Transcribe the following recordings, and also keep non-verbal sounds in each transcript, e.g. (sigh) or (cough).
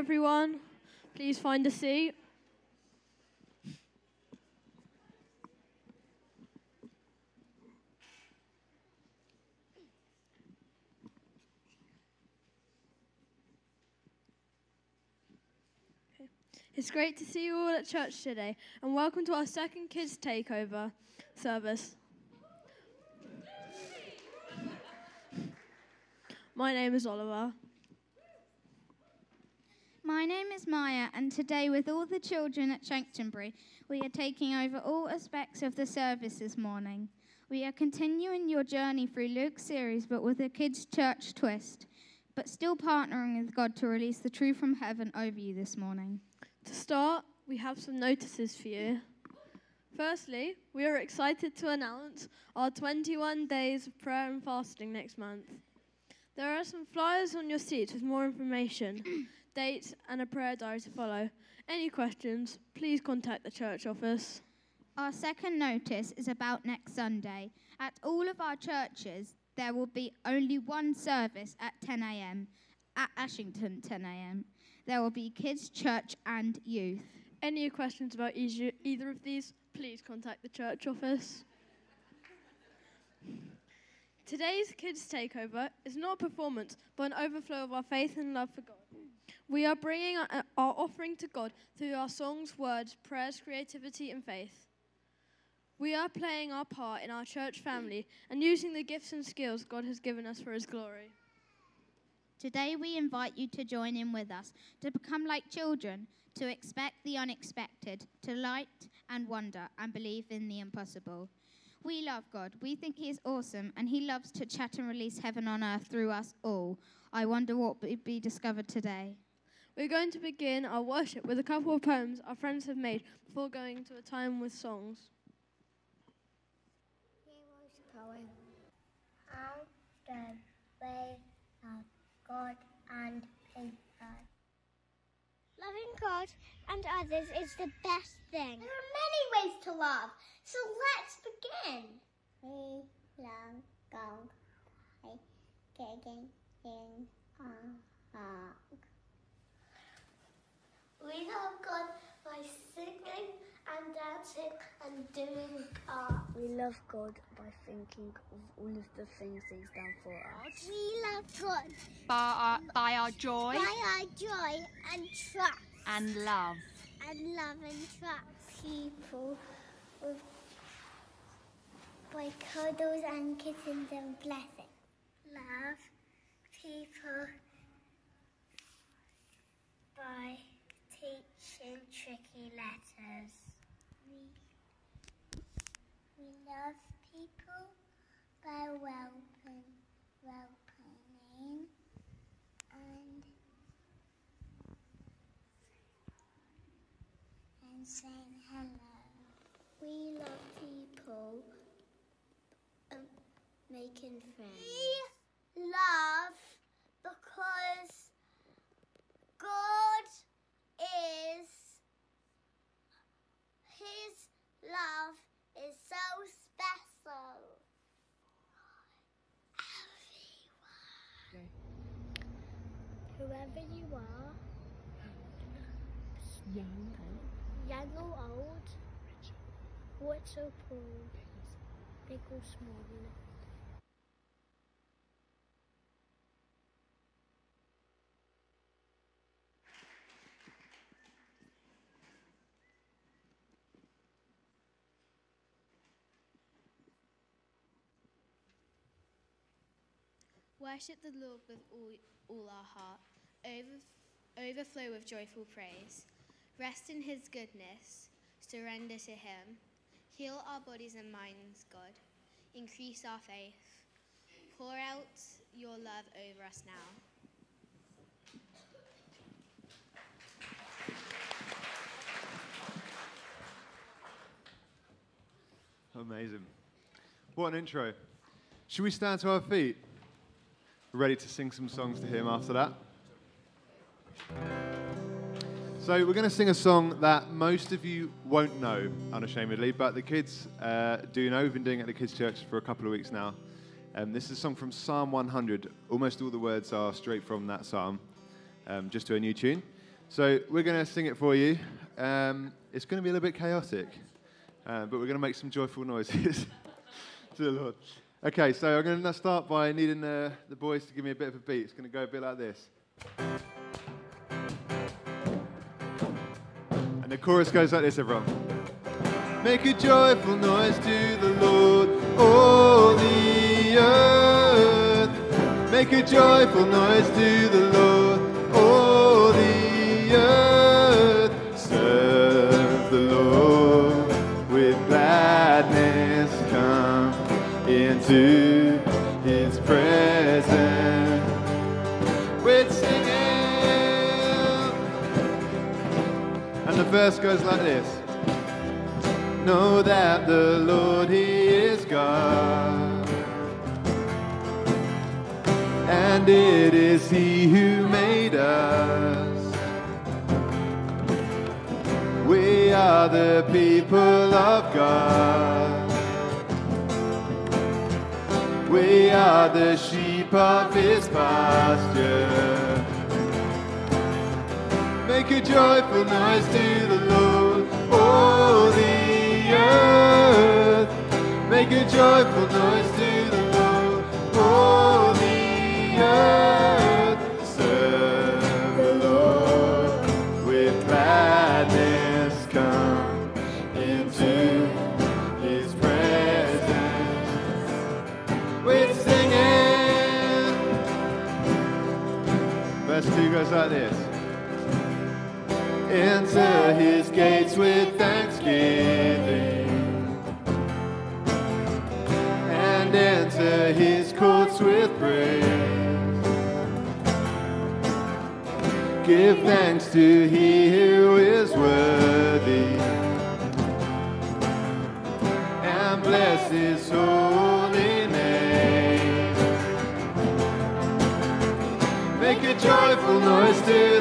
everyone. Please find a seat. It's great to see you all at church today, and welcome to our second Kids Takeover service. My name is Oliver. My name is Maya, and today, with all the children at Chanctonbury, we are taking over all aspects of the service this morning. We are continuing your journey through Luke's series, but with a kids' church twist, but still partnering with God to release the truth from heaven over you this morning. To start, we have some notices for you. Firstly, we are excited to announce our 21 days of prayer and fasting next month. There are some flyers on your seats with more information, dates, and a prayer diary to follow. Any questions, please contact the church office. Our second notice is about next Sunday. At all of our churches, there will be only one service at 10 a.m. At Ashington, 10 a.m. There will be kids, church, and youth. Any questions about either of these, please contact the church office. Today's Kids Takeover is not a performance, but an overflow of our faith and love for God. We are bringing our, offering to God through our songs, words, prayers, creativity, and faith. We are playing our part in our church family and using the gifts and skills God has given us for His glory. Today, we invite you to join in with us, to become like children, to expect the unexpected, to light and wonder, and believe in the impossible. We love God. We think He is awesome, and He loves to chat and release heaven on earth through us all. I wonder what will be discovered today. We're going to begin our worship with a couple of poems our friends have made before going to a time with songs. Heroes poem. How the way of God and people. Loving God and others is the best thing. There are many ways to love, so let's begin. We love God by taking in our heart. We love God by singing and dancing and doing art. We love God by thinking of all of the things He's done for us. We love God by our, by our joy by our joy and trust and love. and love and trust. People with by cuddles and kisses and blessings. Love people by teaching tricky letters. We, we love people by welcoming, welcoming and and saying hello. We love people um, making friends. We love because God is His love is so special. Everyone. Whoever you are, Young, young or old, rich or poor, big or small. Worship the Lord with all, all our heart, over, overflow with joyful praise. Rest in his goodness, surrender to him. Heal our bodies and minds, God. Increase our faith. Pour out your love over us now. Amazing. What an intro. Should we stand to our feet? Ready to sing some songs to Him after that? So, we're going to sing a song that most of you won't know, unashamedly, but the kids uh, do know. We've been doing it at the kids' church for a couple of weeks now. Um, this is a song from Psalm 100. Almost all the words are straight from that psalm, um, just to a new tune. So we're going to sing it for you. Um, it's going to be a little bit chaotic, uh, but we're going to make some joyful noises (laughs) to the Lord. Okay, so I'm going to start by needing uh, the boys to give me a bit of a beat. It's going to go a bit like this. And the chorus goes like this, everyone. Make a joyful noise to the Lord, all the earth. Make a joyful noise to the Lord, His presence singing. And the verse goes like this. Know that the Lord He is God, and it is He who made us. We are the people of God. We are the sheep of His pasture. Make a joyful noise to the Lord, all the earth. Make a joyful noise to the Lord, all the earth. Goes like this. Enter his gates with thanksgiving and enter his courts with praise. Give thanks to he joyful noise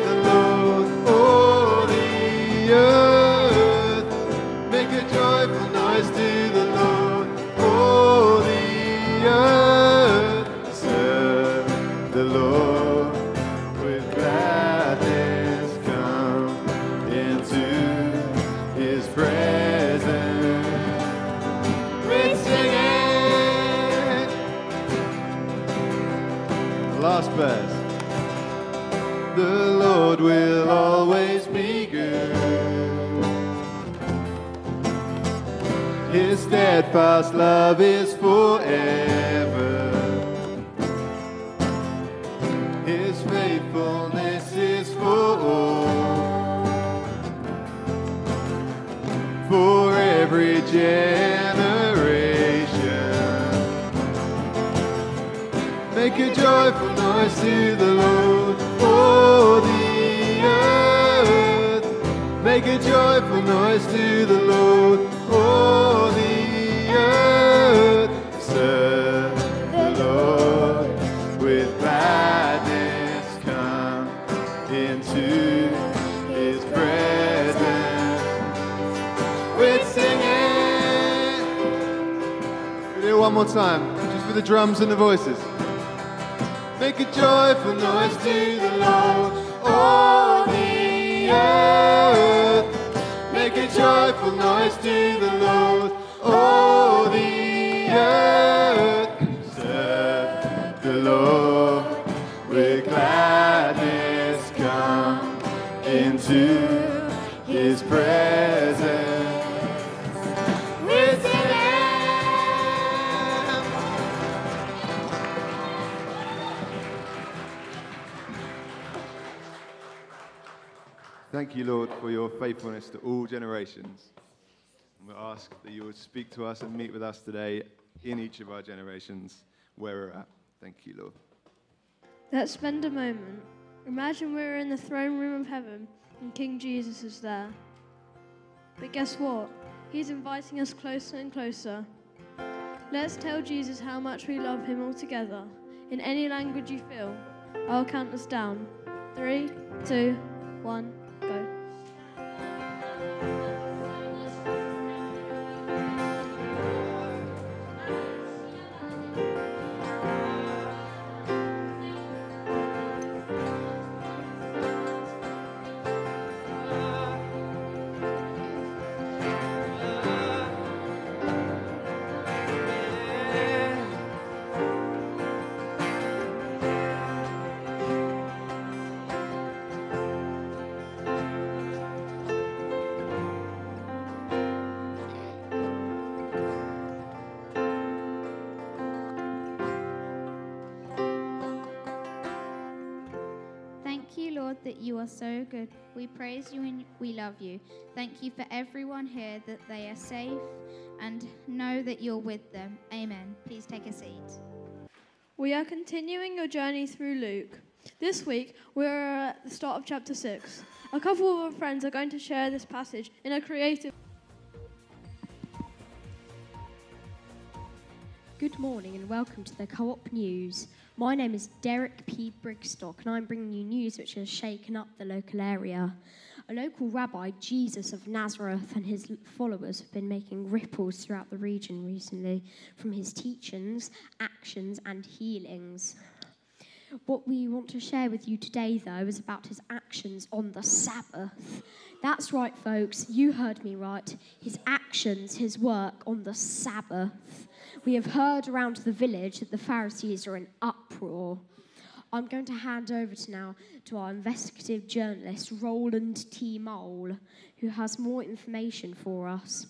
and the voices. Thank you, Lord, for your faithfulness to all generations. And we ask that you would speak to us and meet with us today in each of our generations where we're at. Thank you, Lord. Let's spend a moment. Imagine we're in the throne room of heaven and King Jesus is there. But guess what? He's inviting us closer and closer. Let's tell Jesus how much we love him all together, in any language you feel. I'll count us down. Three, two, one, that you are so good. We praise you and we love you. Thank you for everyone here that they are safe and know that you're with them. Amen. Please take a seat. We are continuing your journey through Luke. This week, we're at the start of chapter 6. A couple of our friends are going to share this passage in a creative Good morning and welcome to the Co op News. My name is Derek P. Brigstock and I'm bringing you news which has shaken up the local area. A local rabbi, Jesus of Nazareth, and his followers have been making ripples throughout the region recently from his teachings, actions, and healings. What we want to share with you today, though, is about his actions on the Sabbath. That's right, folks, you heard me right. His actions, his work on the Sabbath. We have heard around the village that the Pharisees are in uproar. I'm going to hand over to now to our investigative journalist, Roland T. Mole, who has more information for us.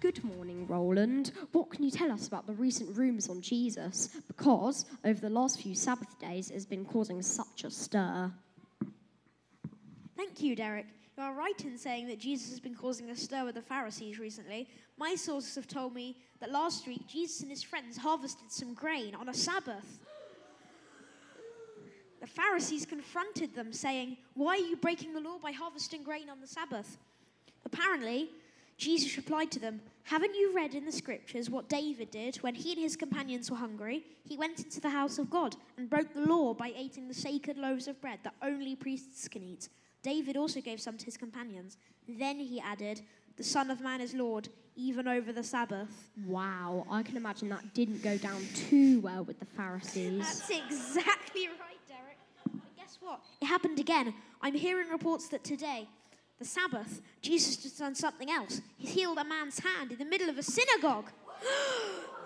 Good morning, Roland. What can you tell us about the recent rumours on Jesus? Because over the last few Sabbath days, it has been causing such a stir. Thank you, Derek. You are right in saying that Jesus has been causing a stir with the Pharisees recently. My sources have told me that last week Jesus and his friends harvested some grain on a Sabbath. The Pharisees confronted them, saying, Why are you breaking the law by harvesting grain on the Sabbath? Apparently, Jesus replied to them, Haven't you read in the scriptures what David did when he and his companions were hungry? He went into the house of God and broke the law by eating the sacred loaves of bread that only priests can eat. David also gave some to his companions. Then he added, The Son of Man is Lord, even over the Sabbath. Wow, I can imagine that didn't go down too well with the Pharisees. That's exactly (laughs) right, Derek. But guess what? It happened again. I'm hearing reports that today, the Sabbath, Jesus has done something else. He's healed a man's hand in the middle of a synagogue. (gasps) (gasps)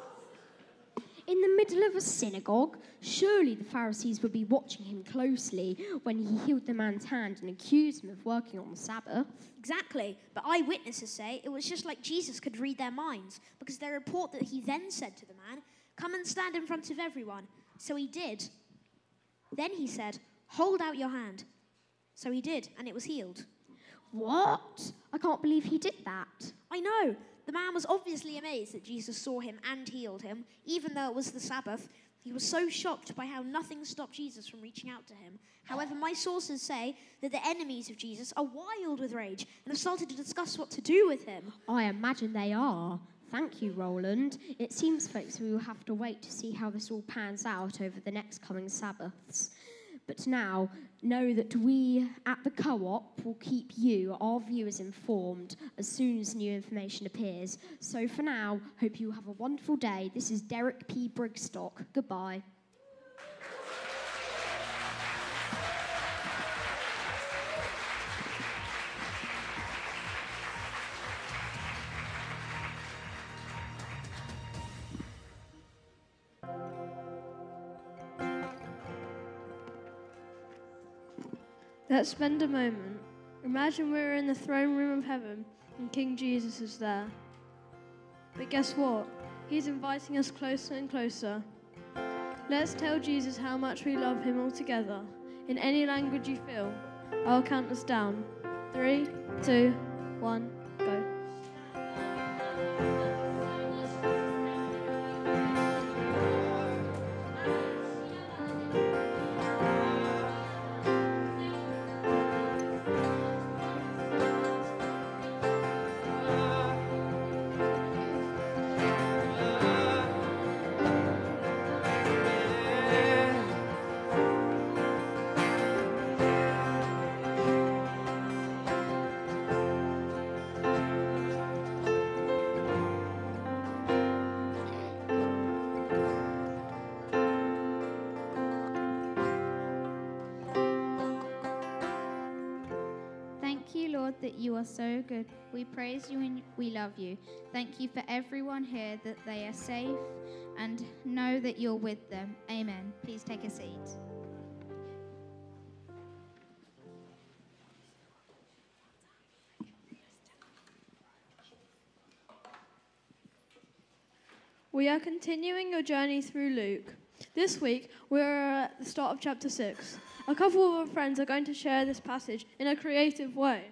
In the middle of a synagogue, surely the Pharisees would be watching him closely when he healed the man's hand and accused him of working on the Sabbath. Exactly. But eyewitnesses say it was just like Jesus could read their minds because they report that he then said to the man, Come and stand in front of everyone. So he did. Then he said, Hold out your hand. So he did, and it was healed. What? I can't believe he did that. I know. The man was obviously amazed that Jesus saw him and healed him, even though it was the Sabbath. He was so shocked by how nothing stopped Jesus from reaching out to him. However, my sources say that the enemies of Jesus are wild with rage and have started to discuss what to do with him. I imagine they are. Thank you, Roland. It seems, folks, we will have to wait to see how this all pans out over the next coming Sabbaths. But now, know that we at the co op will keep you, our viewers, informed as soon as new information appears. So for now, hope you have a wonderful day. This is Derek P. Brigstock. Goodbye. Let's spend a moment. Imagine we're in the throne room of heaven and King Jesus is there. But guess what? He's inviting us closer and closer. Let's tell Jesus how much we love him all together, in any language you feel. I'll count us down. Three, two, one, are so good. We praise you and we love you. Thank you for everyone here that they are safe and know that you're with them. Amen. Please take a seat. We are continuing your journey through Luke. This week, we're at the start of chapter 6. A couple of our friends are going to share this passage in a creative way.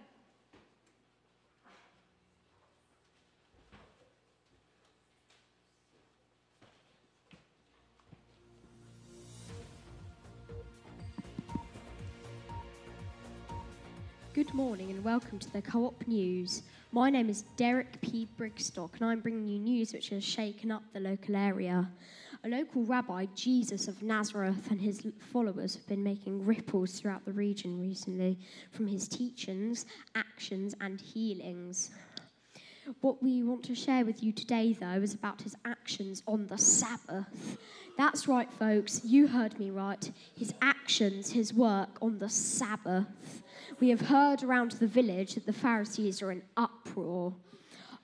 Morning and welcome to the Co op News. My name is Derek P. Brigstock and I'm bringing you news which has shaken up the local area. A local rabbi, Jesus of Nazareth, and his followers have been making ripples throughout the region recently from his teachings, actions, and healings. What we want to share with you today, though, is about his actions on the Sabbath. That's right, folks, you heard me right. His actions, his work on the Sabbath. We have heard around the village that the Pharisees are in uproar.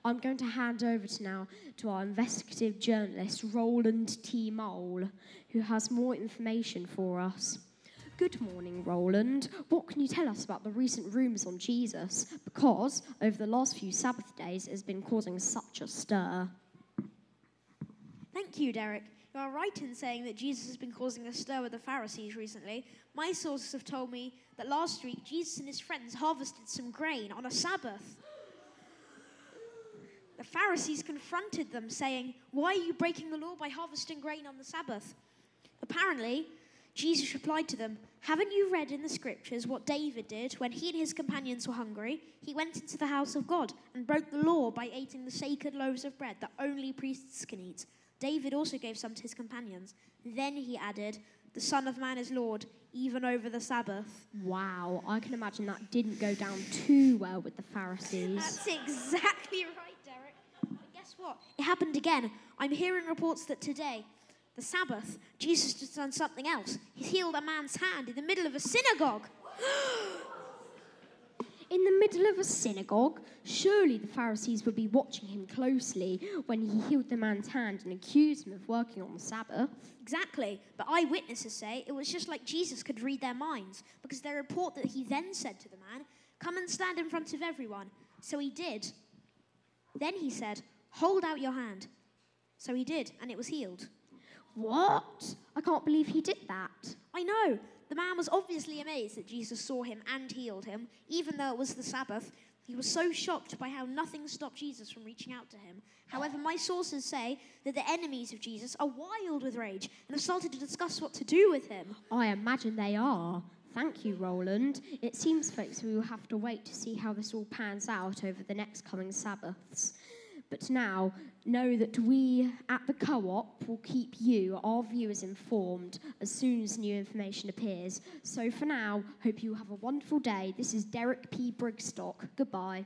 I'm going to hand over to now to our investigative journalist, Roland T. Mole, who has more information for us. Good morning, Roland. What can you tell us about the recent rumours on Jesus? Because over the last few Sabbath days, it has been causing such a stir. Thank you, Derek. You are right in saying that Jesus has been causing a stir with the Pharisees recently. My sources have told me that last week Jesus and his friends harvested some grain on a Sabbath. The Pharisees confronted them, saying, Why are you breaking the law by harvesting grain on the Sabbath? Apparently, Jesus replied to them, Haven't you read in the scriptures what David did when he and his companions were hungry? He went into the house of God and broke the law by eating the sacred loaves of bread that only priests can eat. David also gave some to his companions. Then he added, The Son of Man is Lord, even over the Sabbath. Wow, I can imagine that didn't go down too well with the Pharisees. That's exactly (laughs) right, Derek. But guess what? It happened again. I'm hearing reports that today, the Sabbath, Jesus has done something else. He's healed a man's hand in the middle of a synagogue. (gasps) In the middle of a synagogue, surely the Pharisees would be watching him closely when he healed the man's hand and accused him of working on the Sabbath. Exactly. But eyewitnesses say it was just like Jesus could read their minds because they report that he then said to the man, Come and stand in front of everyone. So he did. Then he said, Hold out your hand. So he did, and it was healed. What? I can't believe he did that. I know. The man was obviously amazed that Jesus saw him and healed him, even though it was the Sabbath. He was so shocked by how nothing stopped Jesus from reaching out to him. However, my sources say that the enemies of Jesus are wild with rage and have started to discuss what to do with him. I imagine they are. Thank you, Roland. It seems, folks, we will have to wait to see how this all pans out over the next coming Sabbaths. But now, know that we at the co op will keep you, our viewers, informed as soon as new information appears. So for now, hope you have a wonderful day. This is Derek P. Brigstock. Goodbye.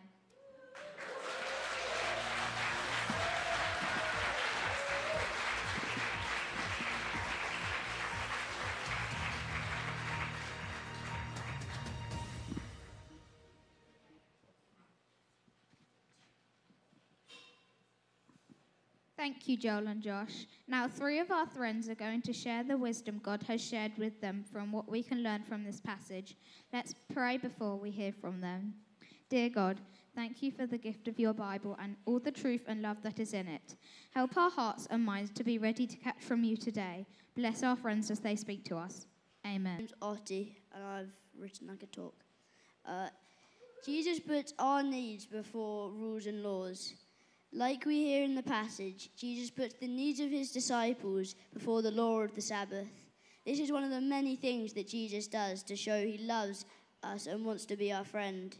Thank you, Joel and Josh. Now, three of our friends are going to share the wisdom God has shared with them from what we can learn from this passage. Let's pray before we hear from them. Dear God, thank you for the gift of your Bible and all the truth and love that is in it. Help our hearts and minds to be ready to catch from you today. Bless our friends as they speak to us. Amen. My name's Artie, and I've written like a talk. Uh, Jesus puts our needs before rules and laws. Like we hear in the passage, Jesus puts the needs of his disciples before the law of the Sabbath. This is one of the many things that Jesus does to show he loves us and wants to be our friend.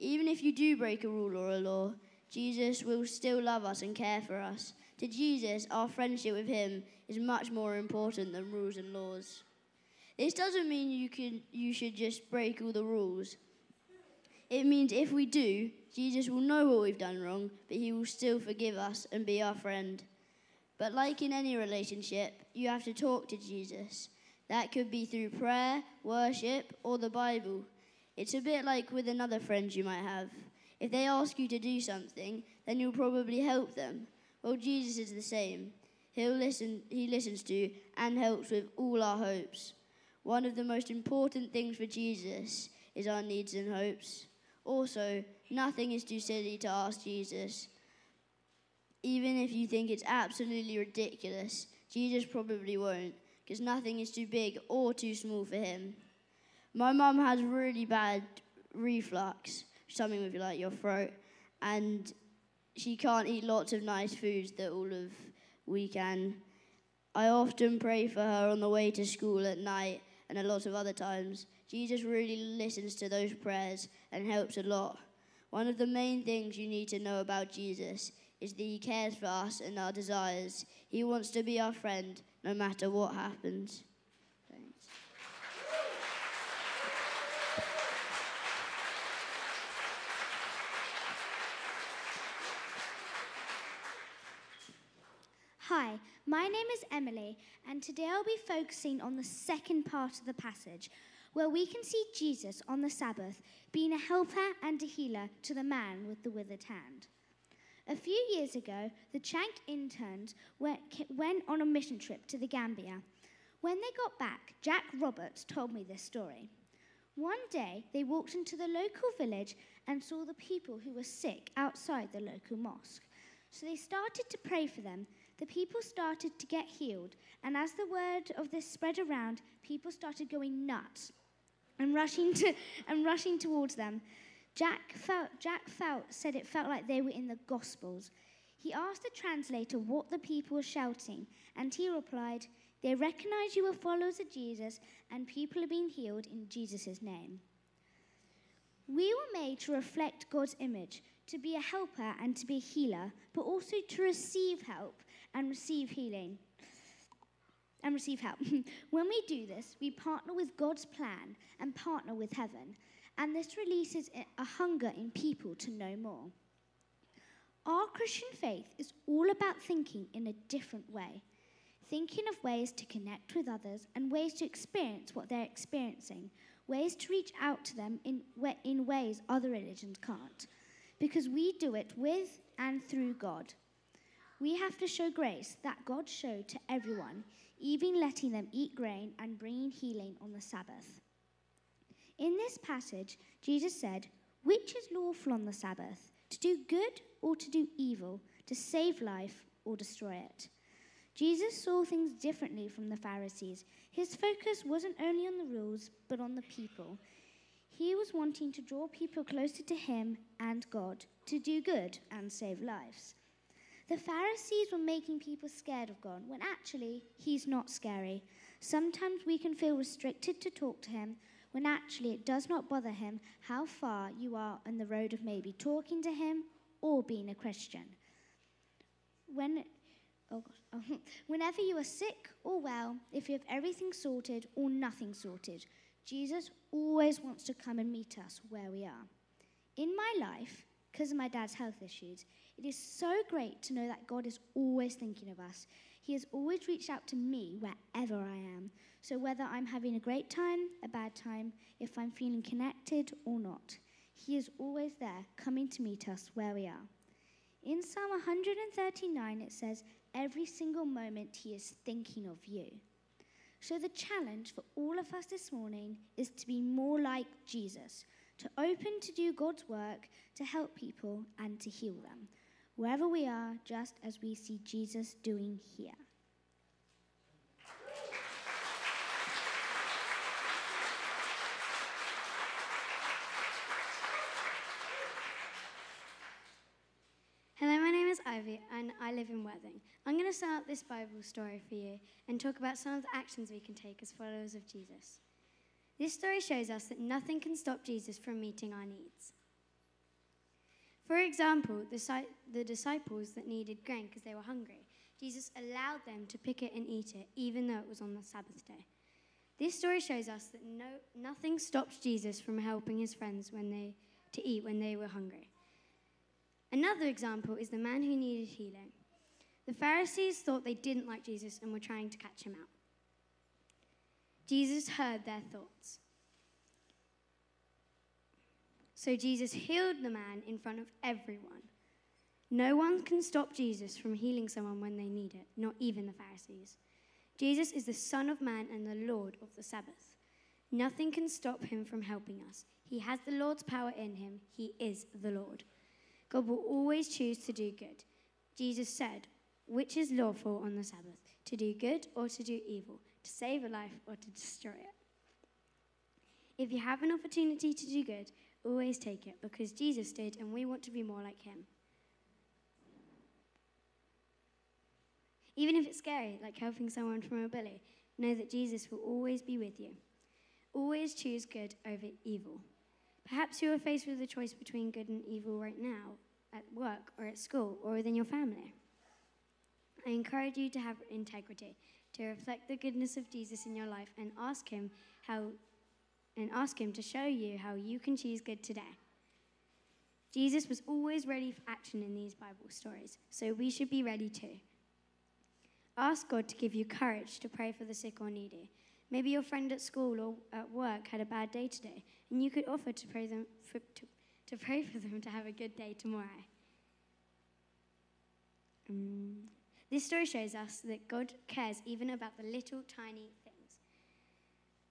Even if you do break a rule or a law, Jesus will still love us and care for us. To Jesus, our friendship with him is much more important than rules and laws. This doesn't mean you can you should just break all the rules. It means if we do, Jesus will know what we've done wrong, but he will still forgive us and be our friend. But like in any relationship, you have to talk to Jesus. That could be through prayer, worship, or the Bible. It's a bit like with another friend you might have. If they ask you to do something, then you'll probably help them. Well, Jesus is the same. He'll listen, he listens to and helps with all our hopes. One of the most important things for Jesus is our needs and hopes. Also, nothing is too silly to ask Jesus. Even if you think it's absolutely ridiculous, Jesus probably won't, because nothing is too big or too small for him. My mum has really bad reflux, something with like your throat, and she can't eat lots of nice foods that all of we can. I often pray for her on the way to school at night and a lot of other times. Jesus really listens to those prayers and helps a lot. One of the main things you need to know about Jesus is that he cares for us and our desires. He wants to be our friend no matter what happens. Thanks. Hi, my name is Emily, and today I'll be focusing on the second part of the passage, where we can see Jesus on the Sabbath being a helper and a healer to the man with the withered hand. A few years ago, the Chank interns went, on a mission trip to the Gambia. When they got back, Jack Roberts told me this story. One day, they walked into the local village and saw the people who were sick outside the local mosque. So they started to pray for them the people started to get healed, and as the word of this spread around, people started going nuts and rushing to (laughs) and rushing towards them. Jack felt Jack felt said it felt like they were in the gospels. He asked the translator what the people were shouting, and he replied, They recognize you are followers of Jesus, and people are being healed in Jesus' name. We were made to reflect God's image, to be a helper and to be a healer, but also to receive help and receive healing and receive help. (laughs) when we do this, we partner with God's plan and partner with heaven, and this releases a hunger in people to know more. Our Christian faith is all about thinking in a different way, thinking of ways to connect with others and ways to experience what they're experiencing, ways to reach out to them in, in ways other religions can't, because we do it with and through God. We have to show grace that God showed to everyone, even letting them eat grain and bringing healing on the Sabbath. In this passage, Jesus said, Which is lawful on the Sabbath, to do good or to do evil, to save life or destroy it? Jesus saw things differently from the Pharisees. His focus wasn't only on the rules, but on the people. He was wanting to draw people closer to him and God, to do good and save lives. The Pharisees were making people scared of God when actually He's not scary. Sometimes we can feel restricted to talk to Him when actually it does not bother Him how far you are on the road of maybe talking to Him or being a Christian. When, oh God, (laughs) whenever you are sick or well, if you have everything sorted or nothing sorted, Jesus always wants to come and meet us where we are. In my life, because of my dad's health issues, it is so great to know that God is always thinking of us. He has always reached out to me wherever I am. So, whether I'm having a great time, a bad time, if I'm feeling connected or not, He is always there, coming to meet us where we are. In Psalm 139, it says, Every single moment He is thinking of you. So, the challenge for all of us this morning is to be more like Jesus, to open to do God's work, to help people, and to heal them wherever we are, just as we see Jesus doing here. Hello, my name is Ivy and I live in Worthing. I'm going to start this Bible story for you and talk about some of the actions we can take as followers of Jesus. This story shows us that nothing can stop Jesus from meeting our needs. For example, the, the disciples that needed grain because they were hungry, Jesus allowed them to pick it and eat it, even though it was on the Sabbath day. This story shows us that no, nothing stops Jesus from helping his friends when they, to eat when they were hungry. Another example is the man who needed healing. The Pharisees thought they didn't like Jesus and were trying to catch him out. Jesus heard their thoughts. So Jesus healed the man in front of everyone. No one can stop Jesus from healing someone when they need it, not even the Pharisees. Jesus is the Son of Man and the Lord of the Sabbath. Nothing can stop him from helping us. He has the Lord's power in him. He is the Lord. God will always choose to do good. Jesus said, Which is lawful on the Sabbath, to do good or to do evil, to save a life or to destroy it? If you have an opportunity to do good, always take it because Jesus did and we want to be more like him. Even if it's scary, like helping someone from a bully, know that Jesus will always be with you. Always choose good over evil. Perhaps you are faced with a choice between good and evil right now, at work or at school or within your family. I encourage you to have integrity, to reflect the goodness of Jesus in your life and ask him how and ask him to show you how you can choose good today. Jesus was always ready for action in these Bible stories, so we should be ready too. Ask God to give you courage to pray for the sick or needy. Maybe your friend at school or at work had a bad day today, and you could offer to pray, them for, to, to pray for them to have a good day tomorrow. Um, this story shows us that God cares even about the little tiny.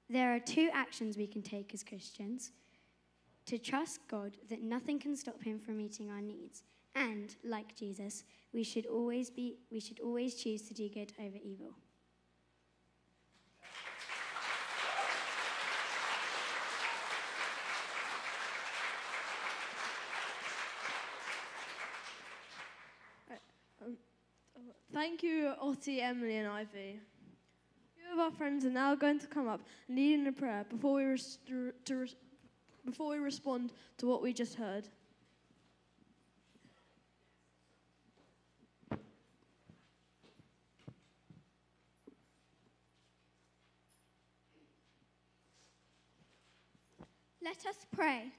There are two actions we can take as Christians to trust God that nothing can stop him from meeting our needs. And like Jesus, we should always be we should always choose to do good over evil. Uh, um, thank you, Ottie, Emily, and Ivy. Two of our friends are now going to come up in a prayer before we, res- res- before we respond to what we just heard. Let us pray.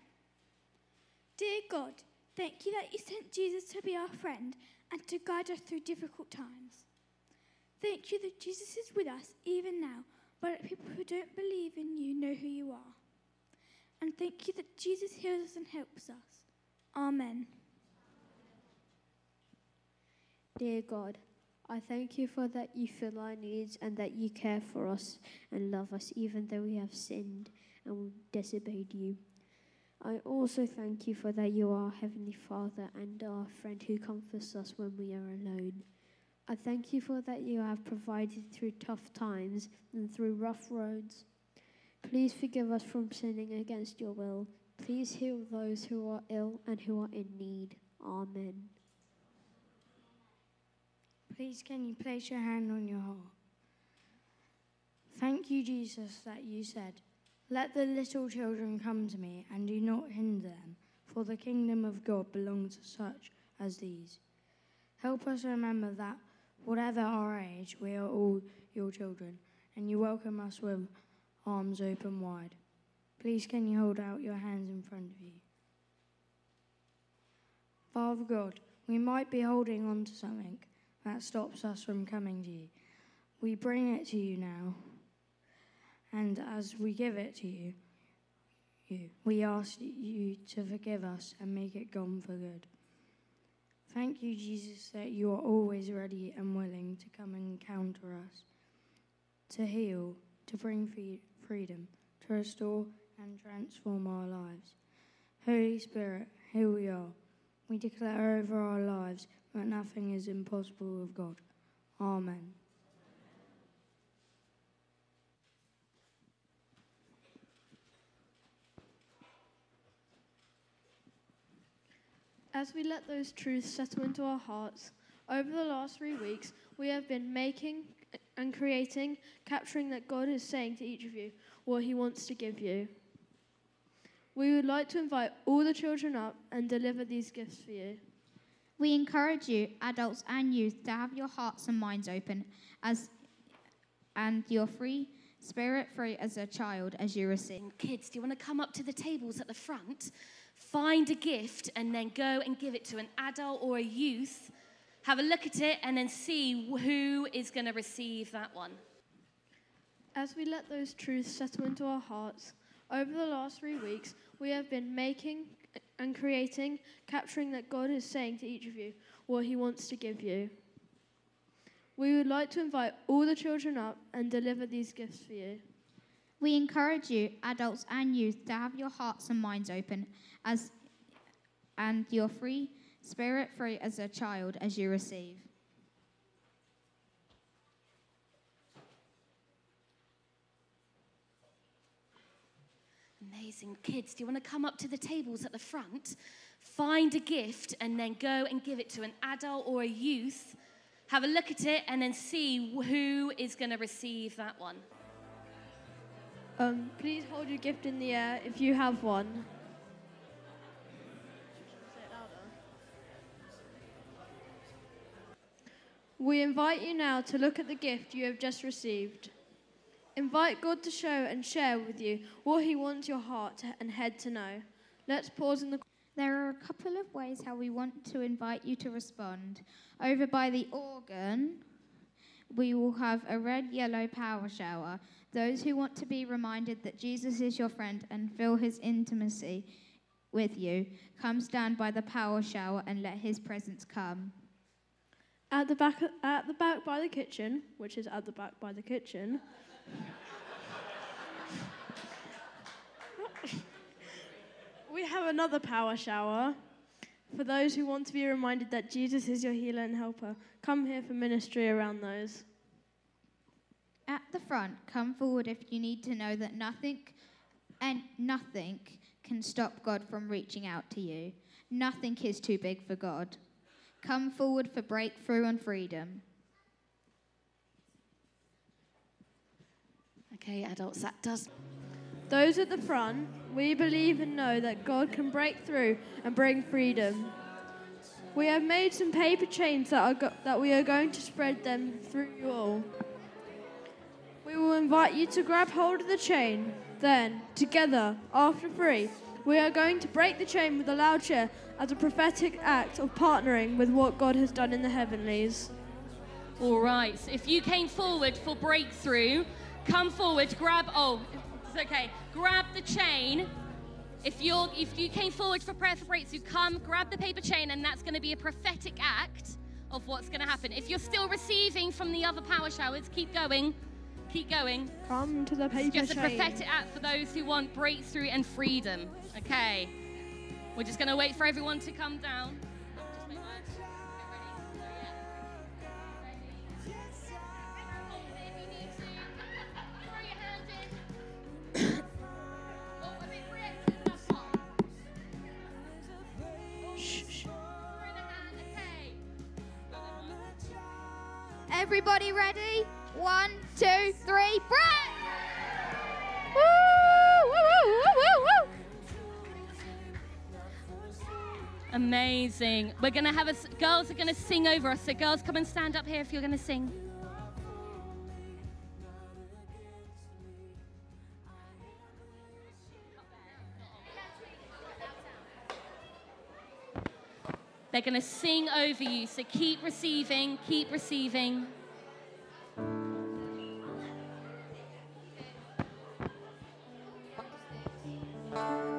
Dear God, thank you that you sent Jesus to be our friend and to guide us through difficult times. Thank you that Jesus is with us even now, but people who don't believe in you know who you are. And thank you that Jesus heals us and helps us. Amen. Dear God, I thank you for that you fill our needs and that you care for us and love us even though we have sinned and disobeyed you. I also thank you for that you are Heavenly Father and our friend who comforts us when we are alone. I thank you for that you have provided through tough times and through rough roads. Please forgive us from sinning against your will. Please heal those who are ill and who are in need. Amen. Please, can you place your hand on your heart? Thank you, Jesus, that you said, Let the little children come to me, and do not hinder them, for the kingdom of God belongs to such as these. Help us remember that, whatever our age, we are all your children, and you welcome us with arms open wide. Please, can you hold out your hands in front of you? Father God, we might be holding on to something that stops us from coming to you. We bring it to you now. And as we give it to you, you, we ask you to forgive us and make it gone for good. Thank you, Jesus, that you are always ready and willing to come and encounter us, to heal, to bring free- freedom, to restore and transform our lives. Holy Spirit, here we are. We declare over our lives that nothing is impossible with God. Amen. As we let those truths settle into our hearts, over the last three weeks, we have been making and creating, capturing that God is saying to each of you what He wants to give you. We would like to invite all the children up and deliver these gifts for you. We encourage you, adults and youth, to have your hearts and minds open as and you're free, spirit free as a child as you receive. Kids, do you want to come up to the tables at the front, find a gift, and then go and give it to an adult or a youth? Have a look at it and then see who is going to receive that one. As we let those truths settle into our hearts, over the last three weeks, we have been making and creating, capturing that God is saying to each of you what He wants to give you. We would like to invite all the children up and deliver these gifts for you. We encourage you, adults and youth, to have your hearts and minds open as and you're free, spirit free as a child as you receive. Amazing. Kids, do you want to come up to the tables at the front? Find a gift and then go and give it to an adult or a youth. Have a look at it and then see who is going to receive that one. Um, please hold your gift in the air if you have one. We invite you now to look at the gift you have just received. Invite God to show and share with you what He wants your heart and head to know. Let's pause in the. There are a couple of ways how we want to invite you to respond. Over by the organ, we will have a red yellow power shower. Those who want to be reminded that Jesus is your friend and feel his intimacy with you, come stand by the power shower and let his presence come. At the back, at the back by the kitchen, which is at the back by the kitchen. (laughs) we have another power shower for those who want to be reminded that Jesus is your healer and helper. Come here for ministry around those. At the front, come forward if you need to know that nothing and nothing can stop God from reaching out to you. Nothing is too big for God. Come forward for breakthrough and freedom. Okay, adults, that does. Those at the front, we believe and know that God can break through and bring freedom. We have made some paper chains that, are go- that we are going to spread them through you all. We will invite you to grab hold of the chain. Then, together, after three, we are going to break the chain with a loud cheer as a prophetic act of partnering with what God has done in the heavenlies. All right. If you came forward for breakthrough, come forward, grab. Oh, it's okay. Grab the chain. If you're if you came forward for prayer for breakthrough, come grab the paper chain, and that's going to be a prophetic act of what's going to happen. If you're still receiving from the other power showers, keep going. Keep going. Come to the paper It's just a prophetic act for those who want breakthrough and freedom. Okay. We're just going to wait for everyone to come down. Amazing. We're going to have us, girls are going to sing over us. So, girls, come and stand up here if you're going to sing. They're going to sing over you. So, keep receiving, keep receiving. breathing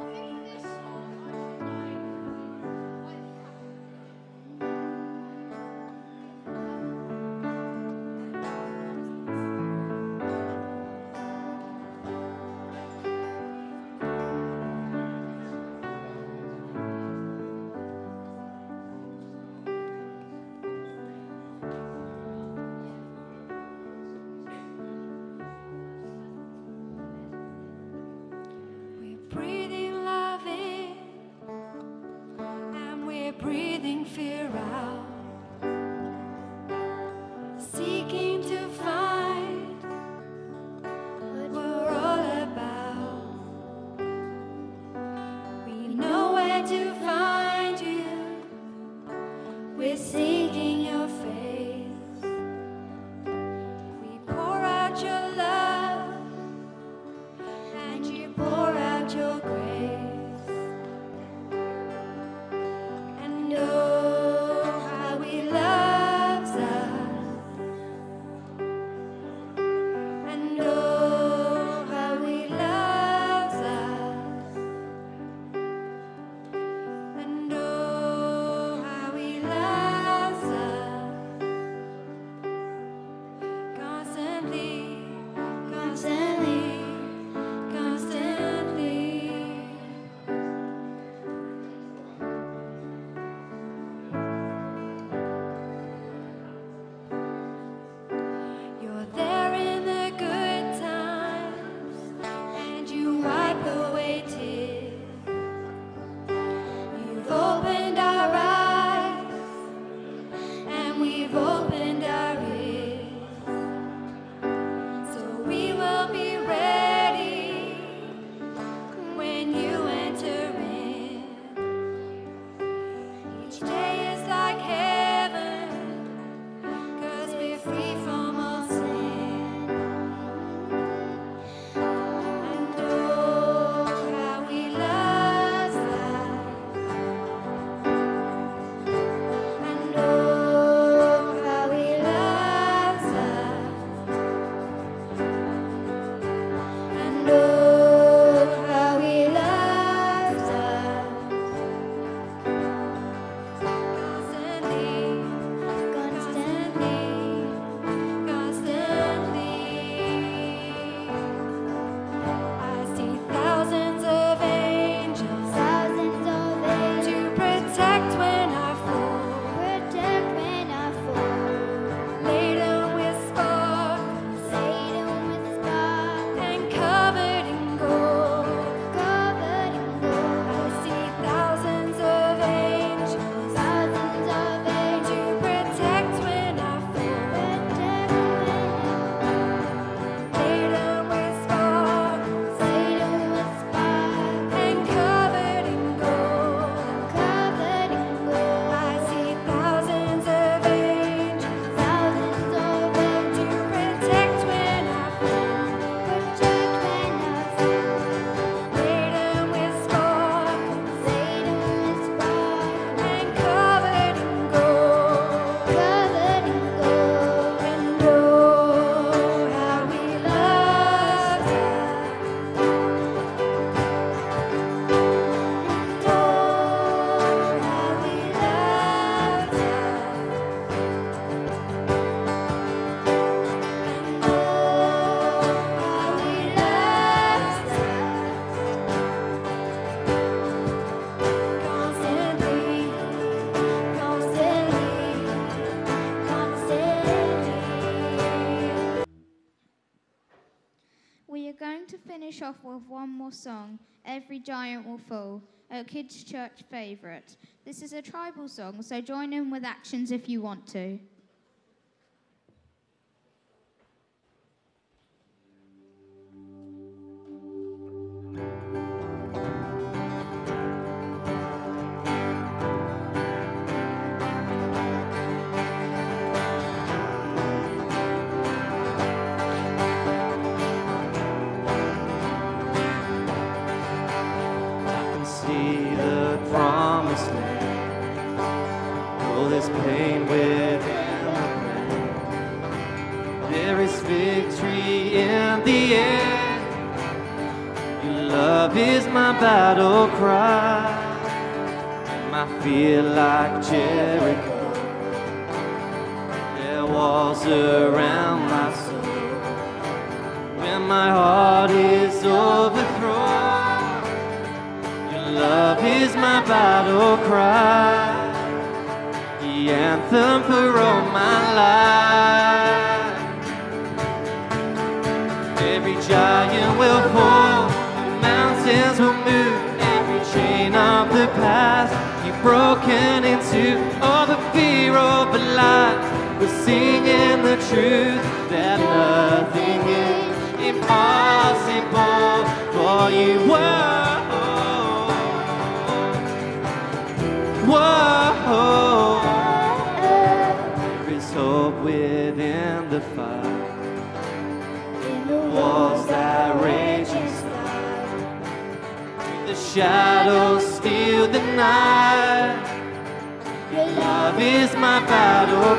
off with one more song, Every Giant Will Fall, a kids' church favourite. This is a tribal song, so join in with actions if you want to.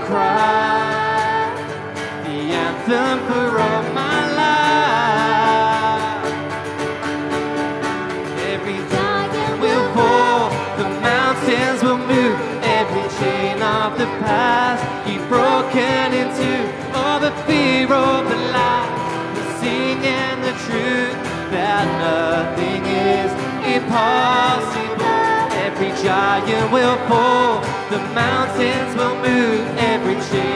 Cry, the my life. Every giant will fall, the mountains will move, every chain of the past all the fear of the lies. Singing the truth that nothing is impossible. Every giant will fall, the mountains will move, every chain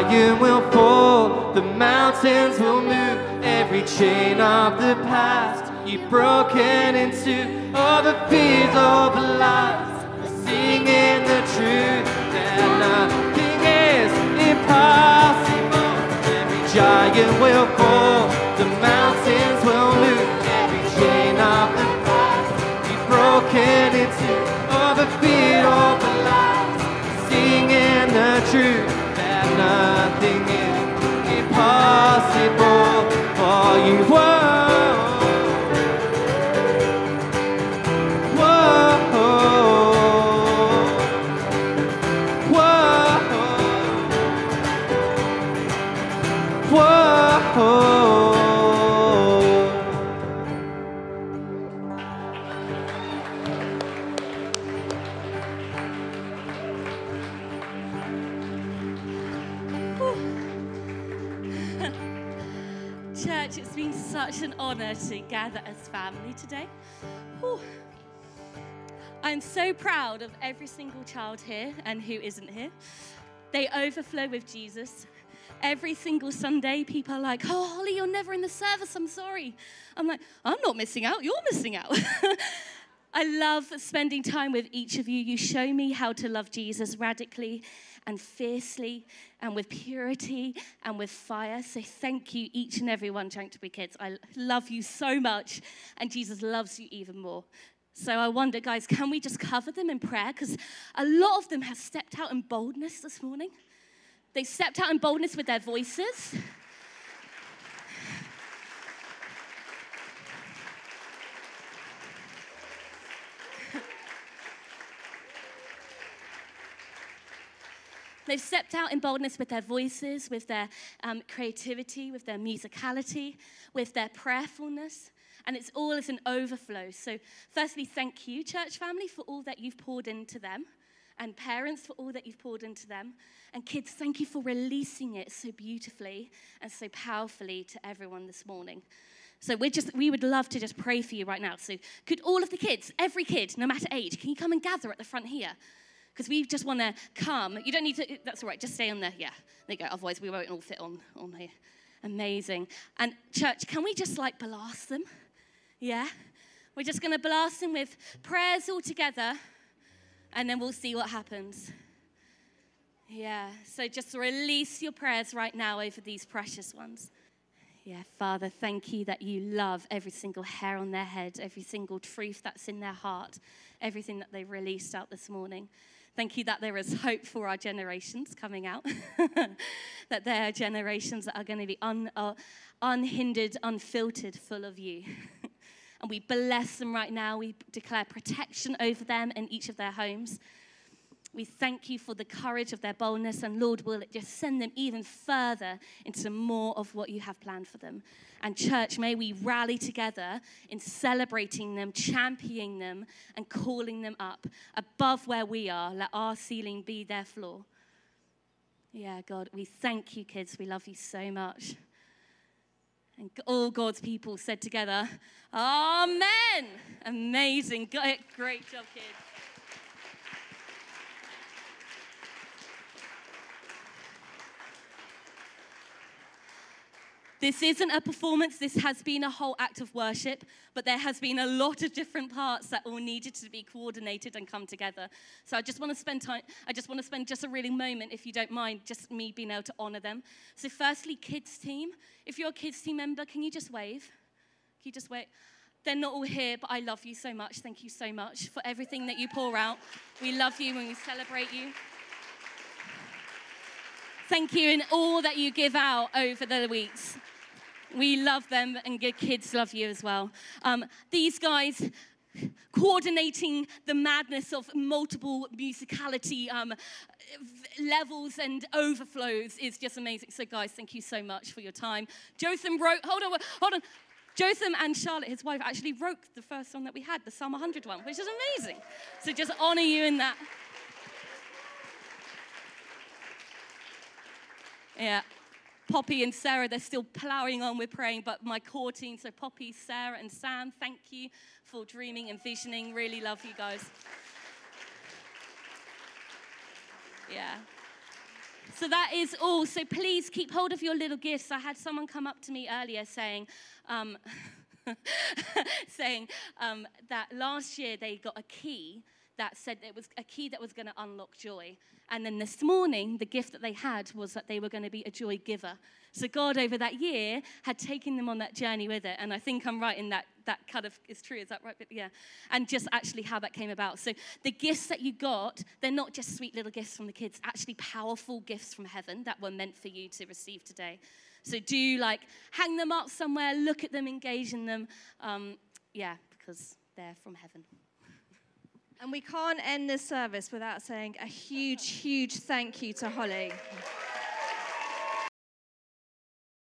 Will fall, the mountains will move, every chain of the past you've broken into all the fears of the lies. Singing the truth that nothing is impossible. Every giant will fall, the mountains will move, every chain of the past be broken you. Whoa. Today. Whew. I'm so proud of every single child here and who isn't here. They overflow with Jesus. Every single Sunday, people are like, Oh, Holly, you're never in the service. I'm sorry. I'm like, I'm not missing out. You're missing out. (laughs) I love spending time with each of you. You show me how to love Jesus radically and fiercely and with purity and with fire. So thank you, each and every one, Chanctonbury kids. I love you so much, and Jesus loves you even more. So I wonder, guys, can we just cover them in prayer? Because a lot of them have stepped out in boldness this morning. They stepped out in boldness with their voices. They've stepped out in boldness with their voices, with their um, creativity, with their musicality, with their prayerfulness, and it's all as an overflow. So, firstly, thank you, church family, for all that you've poured into them, and parents for all that you've poured into them, and kids, thank you for releasing it so beautifully and so powerfully to everyone this morning. So we're just we would love to just pray for you right now. So could all of the kids, every kid, no matter age, can you come and gather at the front here? Because we just want to come. You don't need to, that's all right, just stay on there. Yeah, there you go. Otherwise, we won't all fit on, on here. Amazing. And, church, can we just like blast them? Yeah? We're just going to blast them with prayers all together, and then we'll see what happens. Yeah, so just release your prayers right now over these precious ones. Yeah, Father, thank you that you love every single hair on their head, every single truth that's in their heart, everything that they've released out this morning. Thank you that there is hope for our generations coming out, (laughs) that there are generations that are going to be un, uh, unhindered, unfiltered, full of you. (laughs) and we bless them right now. We declare protection over them in each of their homes. We thank you for the courage of their boldness, and Lord, will it just send them even further into more of what you have planned for them. And, church, may we rally together in celebrating them, championing them, and calling them up above where we are. Let our ceiling be their floor. Yeah, God, we thank you, kids. We love you so much. And all God's people said together, Amen. Amazing. Great job, kids. This isn't a performance, this has been a whole act of worship, but there has been a lot of different parts that all needed to be coordinated and come together. So I just want to spend time, I just want to spend just a really moment, if you don't mind, just me being able to honor them. So, firstly, kids team. If you're a kids team member, can you just wave? Can you just wave? They're not all here, but I love you so much. Thank you so much for everything that you pour out. We love you and we celebrate you. Thank you in all that you give out over the weeks. We love them, and your kids love you as well. Um, these guys coordinating the madness of multiple musicality um, levels and overflows is just amazing. So, guys, thank you so much for your time. Jotham wrote, hold on, hold on. Jotham and Charlotte, his wife, actually wrote the first song that we had, the Psalm 100 one, which is amazing. So, just honor you in that. Yeah. Poppy and Sarah, they're still plowing on with praying, but my core team, so Poppy, Sarah, and Sam, thank you for dreaming and visioning. Really love you guys. Yeah. So that is all. So please keep hold of your little gifts. I had someone come up to me earlier saying, um, (laughs) saying um, that last year they got a key that said it was a key that was going to unlock joy. And then this morning, the gift that they had was that they were going to be a joy giver. So God, over that year, had taken them on that journey with it. And I think I'm right in that that kind of is true. Is that right? Yeah. And just actually how that came about. So the gifts that you got, they're not just sweet little gifts from the kids, actually powerful gifts from heaven that were meant for you to receive today. So do like hang them up somewhere, look at them, engage in them. Um, yeah, because they're from heaven. And we can't end this service without saying a huge, huge thank you to Holly.